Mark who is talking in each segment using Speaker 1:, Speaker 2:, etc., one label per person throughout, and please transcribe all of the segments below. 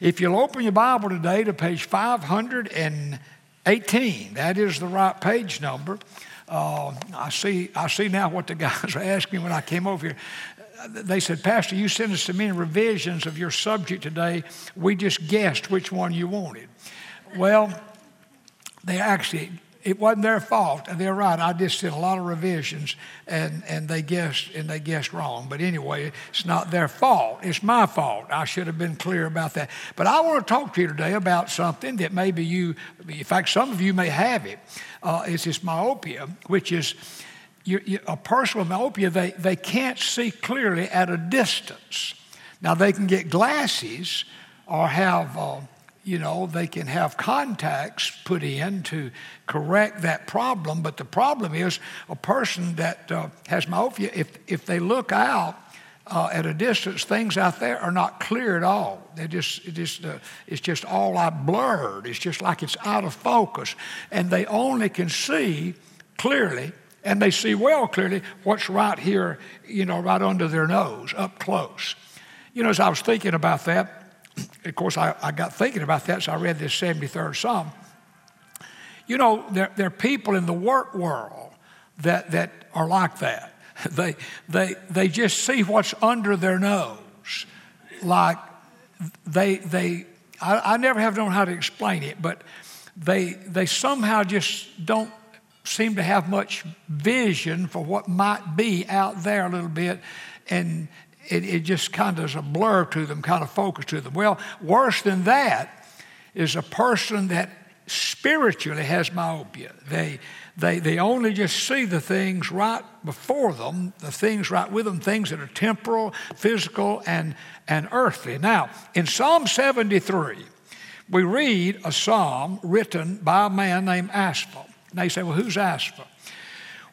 Speaker 1: If you'll open your Bible today to page 518, that is the right page number. Uh, I, see, I see now what the guys were asking when I came over here. They said, Pastor, you sent us so many revisions of your subject today. We just guessed which one you wanted. Well, they actually it wasn't their fault. They're right. I just did a lot of revisions and, and they guessed and they guessed wrong. But anyway, it's not their fault. It's my fault. I should have been clear about that. But I want to talk to you today about something that maybe you, in fact, some of you may have it. Uh, it's this myopia, which is you, you, a person with myopia, they, they can't see clearly at a distance. Now, they can get glasses or have. Uh, you know, they can have contacts put in to correct that problem. But the problem is a person that uh, has myopia, if, if they look out uh, at a distance, things out there are not clear at all. They just, it just, uh, it's just all like blurred. It's just like it's out of focus. And they only can see clearly, and they see well clearly, what's right here, you know, right under their nose, up close. You know, as I was thinking about that, of course, I, I got thinking about that, so I read this 73rd Psalm. You know, there, there are people in the work world that, that are like that. They, they, they just see what's under their nose. Like they, they I, I never have known how to explain it, but they, they somehow just don't seem to have much vision for what might be out there a little bit. And, it, it just kind of is a blur to them, kind of focus to them. Well, worse than that is a person that spiritually has myopia. They, they, they only just see the things right before them, the things right with them, things that are temporal, physical, and, and earthly. Now, in Psalm 73, we read a psalm written by a man named Asaph. They say, well, who's Asaph?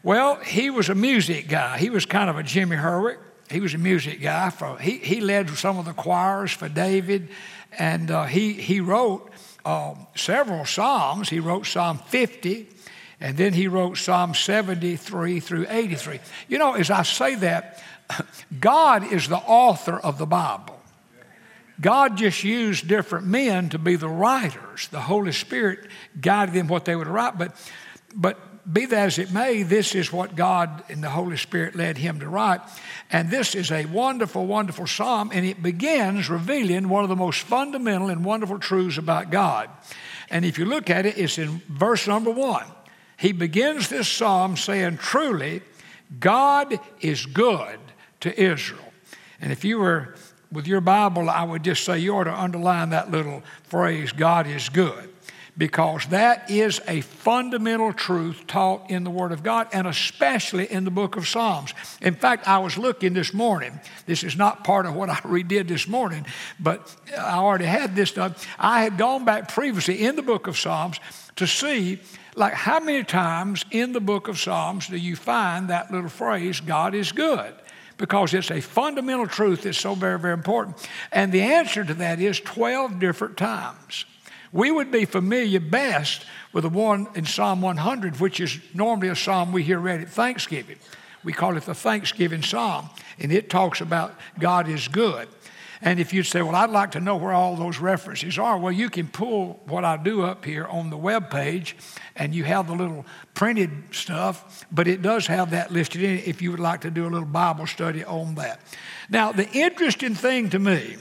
Speaker 1: Well, he was a music guy. He was kind of a Jimmy Hurwick. He was a music guy. For, he, he led some of the choirs for David, and uh, he, he wrote uh, several Psalms. He wrote Psalm 50, and then he wrote Psalm 73 through 83. You know, as I say that, God is the author of the Bible. God just used different men to be the writers. The Holy Spirit guided them what they would write, but, but be that as it may, this is what God and the Holy Spirit led him to write. And this is a wonderful, wonderful psalm, and it begins revealing one of the most fundamental and wonderful truths about God. And if you look at it, it's in verse number one. He begins this psalm saying, Truly, God is good to Israel. And if you were with your Bible, I would just say you ought to underline that little phrase, God is good because that is a fundamental truth taught in the Word of God and especially in the book of Psalms. In fact, I was looking this morning. This is not part of what I redid this morning, but I already had this done. I had gone back previously in the book of Psalms to see like how many times in the book of Psalms do you find that little phrase, God is good? Because it's a fundamental truth that's so very, very important. And the answer to that is 12 different times. We would be familiar best with the one in Psalm 100, which is normally a psalm we hear read at Thanksgiving. We call it the Thanksgiving Psalm, and it talks about God is good. And if you'd say, Well, I'd like to know where all those references are, well, you can pull what I do up here on the web page, and you have the little printed stuff, but it does have that listed in it if you would like to do a little Bible study on that. Now, the interesting thing to me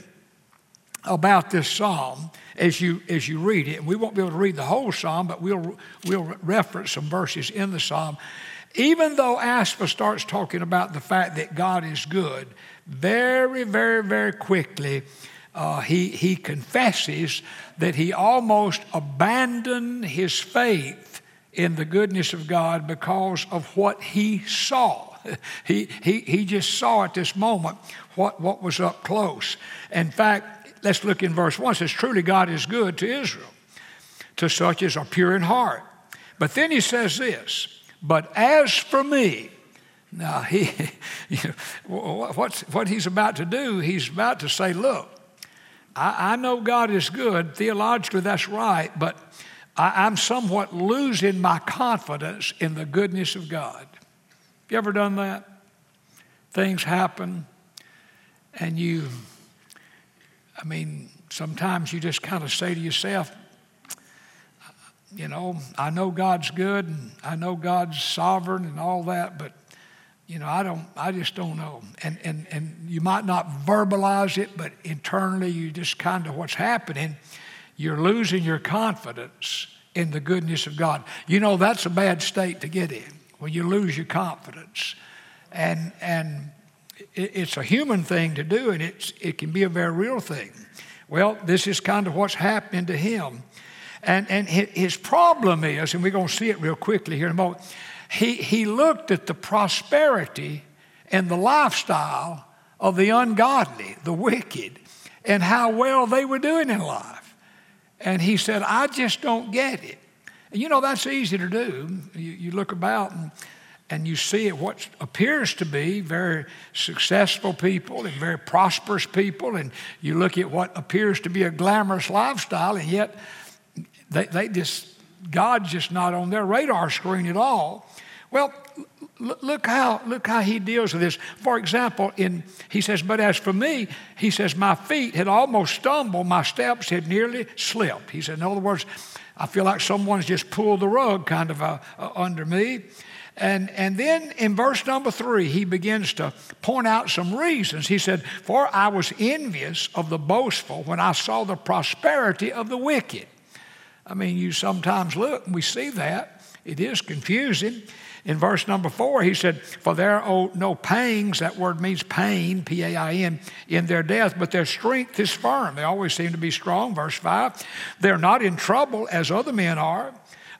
Speaker 1: about this psalm as you, as you read it. And we won't be able to read the whole psalm, but we'll, we'll reference some verses in the psalm. Even though Asaph starts talking about the fact that God is good, very, very, very quickly, uh, he, he confesses that he almost abandoned his faith in the goodness of God because of what he saw. He, he, he just saw at this moment what, what was up close. In fact, let's look in verse 1. It says, Truly God is good to Israel, to such as are pure in heart. But then he says this, But as for me, now he, what's, what he's about to do, he's about to say, Look, I, I know God is good. Theologically, that's right, but I, I'm somewhat losing my confidence in the goodness of God. You ever done that? Things happen, and you I mean, sometimes you just kind of say to yourself, you know, I know God's good and I know God's sovereign and all that, but you know, I don't, I just don't know. And, and, and you might not verbalize it, but internally you just kind of what's happening, you're losing your confidence in the goodness of God. You know, that's a bad state to get in when you lose your confidence. And, and it's a human thing to do, and it's, it can be a very real thing. Well, this is kind of what's happening to him. And, and his problem is, and we're going to see it real quickly here in a moment, he, he looked at the prosperity and the lifestyle of the ungodly, the wicked, and how well they were doing in life. And he said, I just don't get it. And you know, that's easy to do. You, you look about and, and you see what appears to be very successful people and very prosperous people, and you look at what appears to be a glamorous lifestyle, and yet they, they just, God's just not on their radar screen at all. Well, look how, look how he deals with this. For example, in, he says, But as for me, he says, My feet had almost stumbled, my steps had nearly slipped. He said, In other words, I feel like someone's just pulled the rug kind of uh, uh, under me. And, and then in verse number three, he begins to point out some reasons. He said, For I was envious of the boastful when I saw the prosperity of the wicked. I mean, you sometimes look and we see that. It is confusing. In verse number four, he said, For there are no pangs, that word means pain, P A I N, in their death, but their strength is firm. They always seem to be strong. Verse five, they're not in trouble as other men are,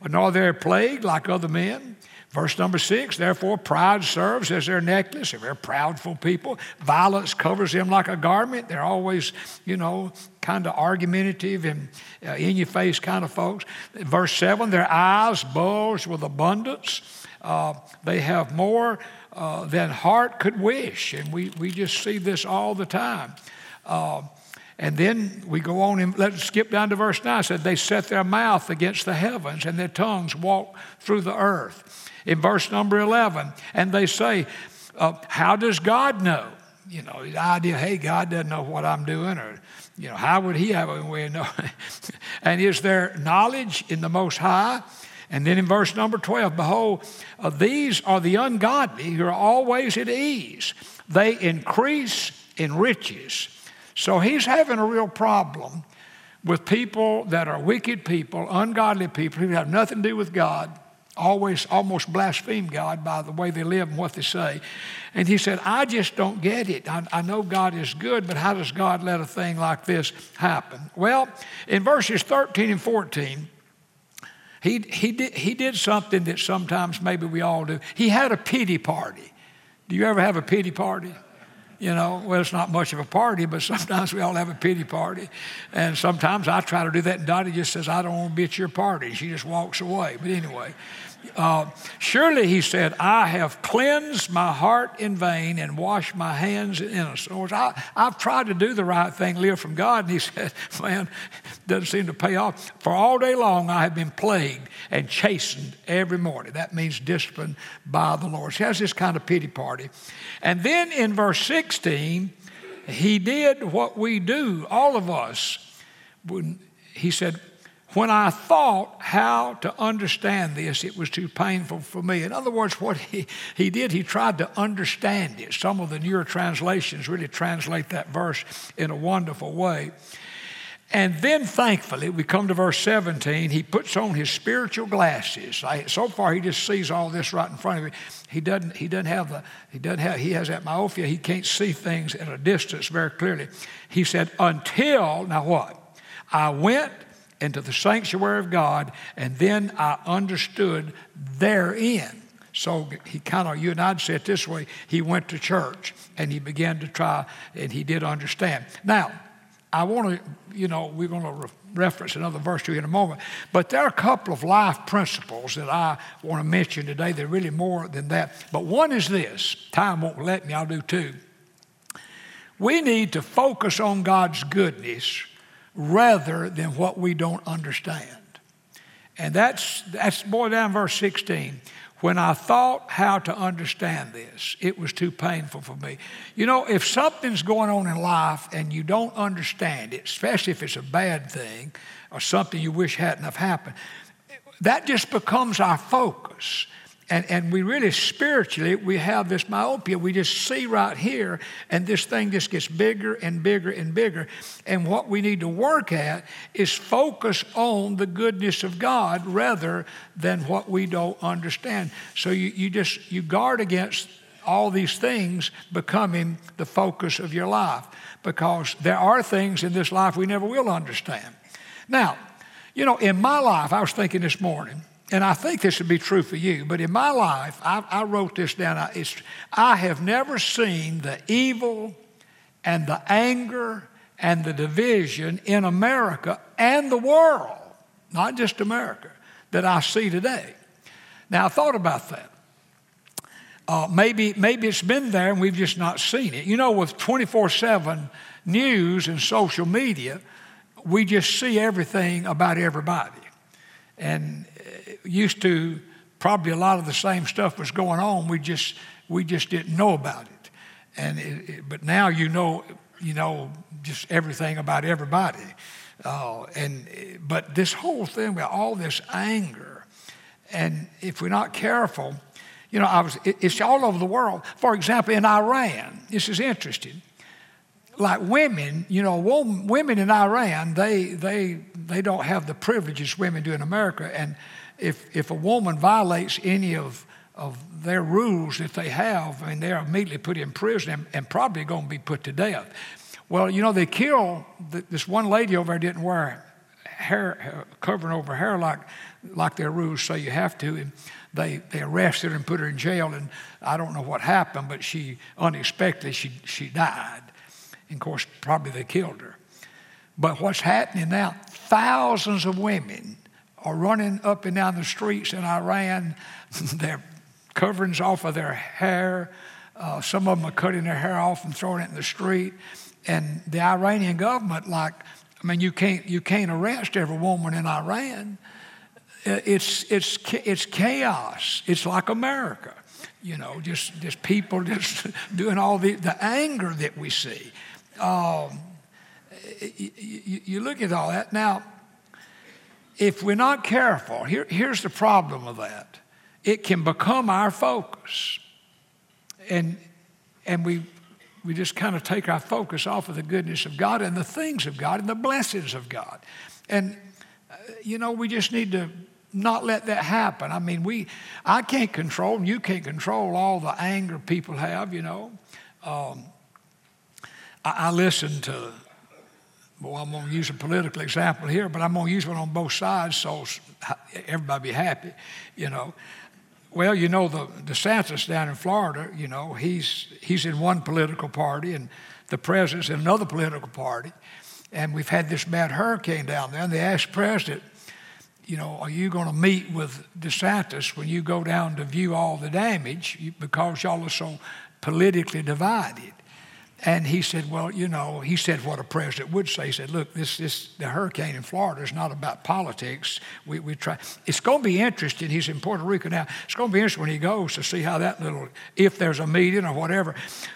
Speaker 1: nor they're plagued like other men. Verse number six, therefore pride serves as their necklace. They're proudful people. Violence covers them like a garment. They're always, you know, kind of argumentative and uh, in your face kind of folks. Verse seven, their eyes bulge with abundance. Uh, they have more uh, than heart could wish. And we, we just see this all the time. And then we go on and let's skip down to verse 9. It said, They set their mouth against the heavens and their tongues walk through the earth. In verse number 11, and they say, uh, How does God know? You know, the idea, hey, God doesn't know what I'm doing, or, you know, how would He have a way of knowing? and is there knowledge in the Most High? And then in verse number 12, behold, uh, these are the ungodly who are always at ease. They increase in riches. So he's having a real problem with people that are wicked people, ungodly people who have nothing to do with God, always almost blaspheme God by the way they live and what they say. And he said, I just don't get it. I, I know God is good, but how does God let a thing like this happen? Well, in verses 13 and 14, he, he, did, he did something that sometimes maybe we all do. He had a pity party. Do you ever have a pity party? You know, well, it's not much of a party, but sometimes we all have a pity party. And sometimes I try to do that, and Dottie just says, I don't want to be at your party. She just walks away. But anyway, uh, surely he said, I have cleansed my heart in vain and washed my hands in innocence. I, I've tried to do the right thing, live from God. And he said, Man, doesn't seem to pay off. For all day long I have been plagued and chastened every morning. That means disciplined by the Lord. So he has this kind of pity party. And then in verse 16, he did what we do, all of us. When he said, when I thought how to understand this, it was too painful for me. In other words, what he, he did, he tried to understand it. Some of the newer translations really translate that verse in a wonderful way. And then, thankfully, we come to verse 17. He puts on his spiritual glasses. I, so far, he just sees all this right in front of him. He doesn't. He doesn't have the. He doesn't have. He has that myopia. He can't see things at a distance very clearly. He said, "Until now, what? I went into the sanctuary of God, and then I understood therein. So he kind of, you and I'd say it this way he went to church and he began to try and he did understand. Now, I want to, you know, we're going to re- reference another verse to you in a moment, but there are a couple of life principles that I want to mention today. They're really more than that. But one is this time won't let me, I'll do two. We need to focus on God's goodness rather than what we don't understand. And that's, that's boy down verse 16. when I thought how to understand this, it was too painful for me. You know, if something's going on in life and you don't understand it, especially if it's a bad thing or something you wish hadn't have happened, that just becomes our focus. And, and we really spiritually, we have this myopia. We just see right here, and this thing just gets bigger and bigger and bigger. And what we need to work at is focus on the goodness of God rather than what we don't understand. So you, you just, you guard against all these things becoming the focus of your life because there are things in this life we never will understand. Now, you know, in my life, I was thinking this morning, and I think this would be true for you, but in my life, I, I wrote this down. I, I have never seen the evil and the anger and the division in America and the world, not just America, that I see today. Now, I thought about that. Uh, maybe, maybe it's been there and we've just not seen it. You know, with 24 7 news and social media, we just see everything about everybody. And used to probably a lot of the same stuff was going on. We just we just didn't know about it. And it, it, but now you know you know just everything about everybody. Uh, and but this whole thing with all this anger, and if we're not careful, you know, I was it, it's all over the world. For example, in Iran, this is interesting. Like women, you know, women in Iran, they they they don't have the privileges women do in America, and if, if a woman violates any of, of their rules that they have, I mean, they're immediately put in prison and, and probably going to be put to death. Well, you know, they killed this one lady over there didn't wear hair uh, covering over hair like like their rules say you have to. And they they arrested her and put her in jail. And I don't know what happened, but she unexpectedly she she died. And of course, probably they killed her. But what's happening now? Thousands of women are running up and down the streets in Iran. their coverings off of their hair. Uh, some of them are cutting their hair off and throwing it in the street. And the Iranian government, like, I mean, you can't, you can't arrest every woman in Iran. It's, it's, it's chaos. It's like America, you know, just, just people just doing all the, the anger that we see. Um, you, you look at all that. Now, if we're not careful, here, here's the problem with that it can become our focus. And, and we, we just kind of take our focus off of the goodness of God and the things of God and the blessings of God. And, uh, you know, we just need to not let that happen. I mean, we, I can't control, and you can't control all the anger people have, you know. Um, I, I listen to well, I'm going to use a political example here, but I'm going to use one on both sides so everybody be happy, you know. Well, you know, the DeSantis down in Florida, you know, he's, he's in one political party and the president's in another political party. And we've had this bad hurricane down there, and they asked the president, you know, are you going to meet with DeSantis when you go down to view all the damage because y'all are so politically divided? And he said, Well, you know, he said what a president would say. He said, Look, this, this the hurricane in Florida is not about politics. We, we try. It's going to be interesting. He's in Puerto Rico now. It's going to be interesting when he goes to see how that little, if there's a meeting or whatever.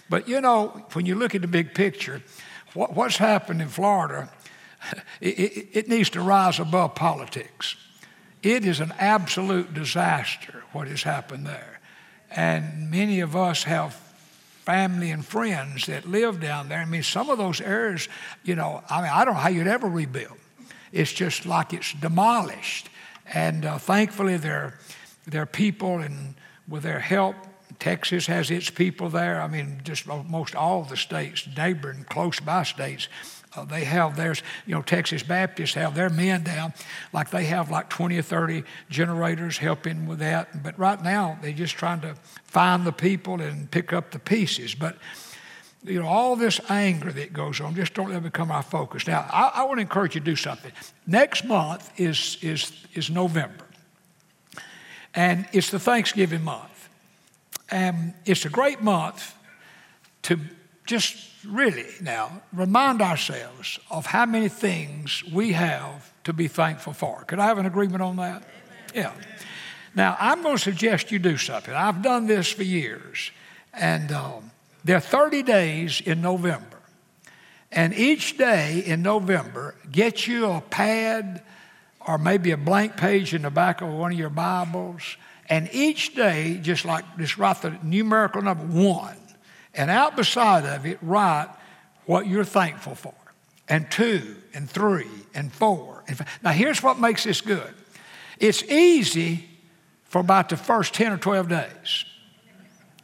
Speaker 1: But you know, when you look at the big picture, what, what's happened in Florida, it, it, it needs to rise above politics. It is an absolute disaster what has happened there. And many of us have family and friends that live down there. I mean, some of those areas, you know, I mean, I don't know how you'd ever rebuild. It's just like it's demolished. And uh, thankfully, there, there are people, and with their help, Texas has its people there. I mean, just most all the states, neighboring, close by states, uh, they have theirs, you know, Texas Baptists have their men down, like they have like 20 or 30 generators helping with that. But right now, they're just trying to find the people and pick up the pieces. But, you know, all this anger that goes on, just don't let it become our focus. Now, I, I want to encourage you to do something. Next month is, is, is November, and it's the Thanksgiving month. And it's a great month to just really now remind ourselves of how many things we have to be thankful for. Could I have an agreement on that? Yeah. Now, I'm going to suggest you do something. I've done this for years. And um, there are 30 days in November. And each day in November, get you a pad or maybe a blank page in the back of one of your Bibles. And each day, just like just write the numerical number one. And out beside of it, write what you're thankful for. And two, and three, and four. And five. Now, here's what makes this good it's easy for about the first 10 or 12 days.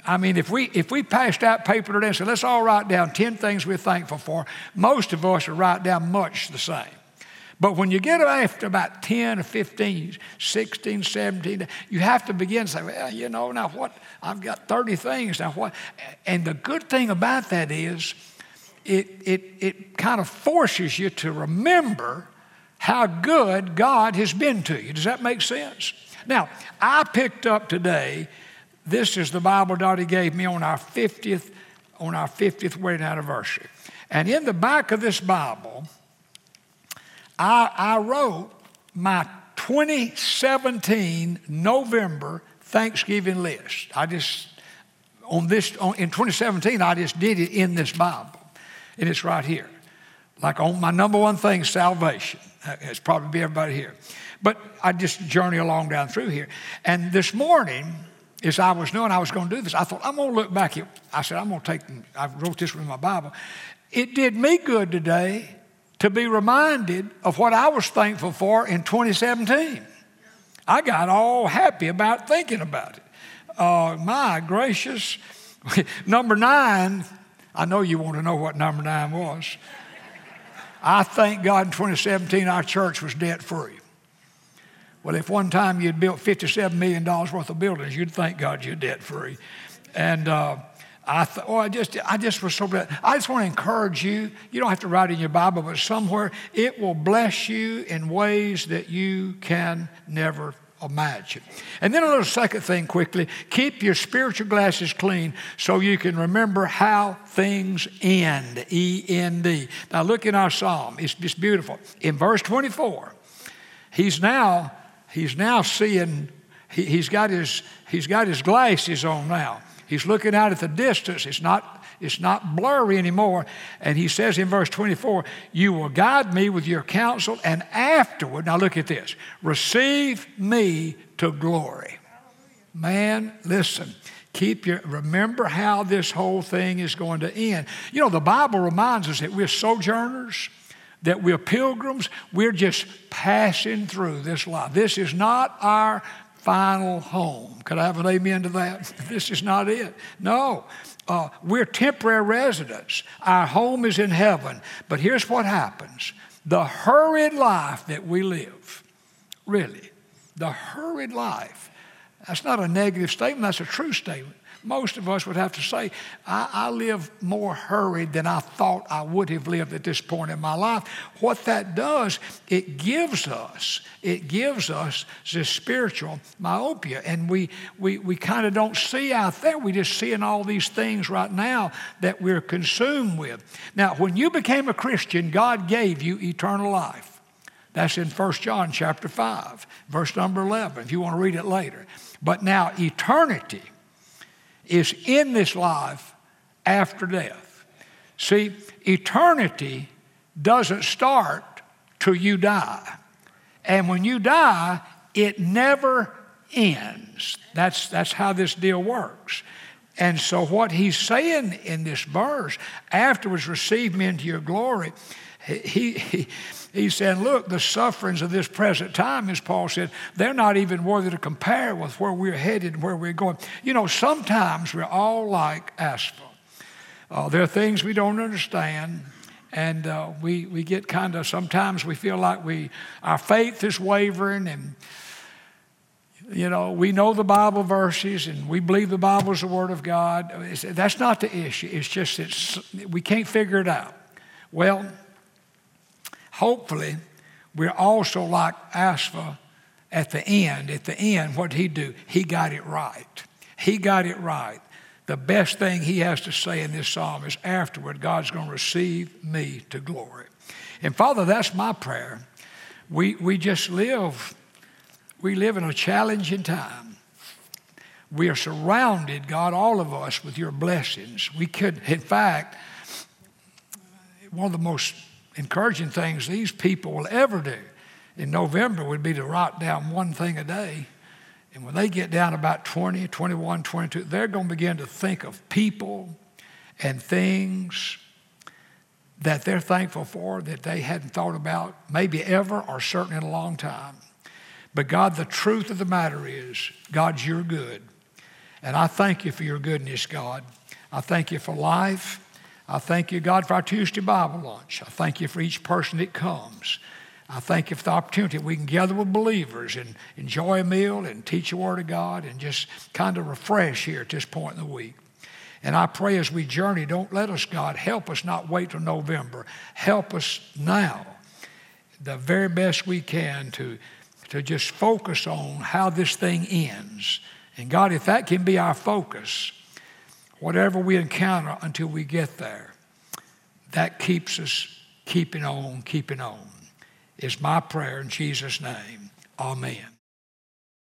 Speaker 1: I mean, if we, if we passed out paper today and said, let's all write down 10 things we're thankful for, most of us would write down much the same. But when you get after about 10 or 15, 16, 17, you have to begin to say, well, you know, now what? I've got 30 things. Now what? And the good thing about that is it, it, it kind of forces you to remember how good God has been to you. Does that make sense? Now, I picked up today this is the Bible Dottie gave me on our 50th, on our 50th wedding anniversary. And in the back of this Bible, I, I wrote my 2017 November Thanksgiving list. I just, on this, on, in 2017, I just did it in this Bible. And it's right here. Like on my number one thing, salvation. It's probably be everybody here. But I just journey along down through here. And this morning, as I was knowing I was going to do this, I thought, I'm going to look back at, I said, I'm going to take, I wrote this in my Bible. It did me good today to be reminded of what I was thankful for in 2017. I got all happy about thinking about it. Uh, my gracious. number nine, I know you want to know what number nine was. I thank God in 2017 our church was debt free. Well, if one time you'd built $57 million worth of buildings, you'd thank God you're debt free. And uh, I thought, oh, I just, I just was so glad. I just want to encourage you. You don't have to write in your Bible, but somewhere it will bless you in ways that you can never imagine. And then a little second thing quickly keep your spiritual glasses clean so you can remember how things end. E N D. Now look in our psalm, it's just beautiful. In verse 24, he's now he's now seeing, he, he's, got his, he's got his glasses on now. He's looking out at the distance. It's not, it's not blurry anymore. And he says in verse 24, You will guide me with your counsel, and afterward, now look at this, receive me to glory. Man, listen. Keep your, remember how this whole thing is going to end. You know, the Bible reminds us that we're sojourners that we're pilgrims, we're just passing through this life. This is not our final home. Could I have an amen to that? This is not it. No. Uh, we're temporary residents. Our home is in heaven. But here's what happens the hurried life that we live, really, the hurried life, that's not a negative statement, that's a true statement most of us would have to say, I, I live more hurried than I thought I would have lived at this point in my life. What that does, it gives us, it gives us this spiritual myopia. And we, we, we kind of don't see out there. We just see in all these things right now that we're consumed with. Now, when you became a Christian, God gave you eternal life. That's in 1 John chapter 5, verse number 11, if you want to read it later. But now, eternity is in this life after death. See, eternity doesn't start till you die. And when you die, it never ends. That's, that's how this deal works. And so, what he's saying in this verse, afterwards receive me into your glory, he, he, He's said, look, the sufferings of this present time, as Paul said, they're not even worthy to compare with where we're headed and where we're going. You know, sometimes we're all like Asaph. Uh, there are things we don't understand, and uh, we, we get kind of, sometimes we feel like we, our faith is wavering and you know, we know the Bible verses and we believe the Bible is the Word of God. That's not the issue. It's just that we can't figure it out. Well, hopefully, we're also like Asaph at the end. At the end, what did he do? He got it right. He got it right. The best thing he has to say in this psalm is afterward, God's going to receive me to glory. And Father, that's my prayer. We, we just live We live in a challenging time. We are surrounded, God, all of us, with your blessings. We could, in fact, one of the most encouraging things these people will ever do in November would be to write down one thing a day. And when they get down about 20, 21, 22, they're going to begin to think of people and things that they're thankful for that they hadn't thought about, maybe ever or certainly in a long time. But God, the truth of the matter is, God's your good. And I thank you for your goodness, God. I thank you for life. I thank you, God, for our Tuesday Bible lunch. I thank you for each person that comes. I thank you for the opportunity we can gather with believers and enjoy a meal and teach the Word of God and just kind of refresh here at this point in the week. And I pray as we journey, don't let us, God, help us not wait till November. Help us now, the very best we can, to, to just focus on how this thing ends. And God, if that can be our focus, whatever we encounter until we get there, that keeps us keeping on, keeping on is my prayer in Jesus' name. Amen.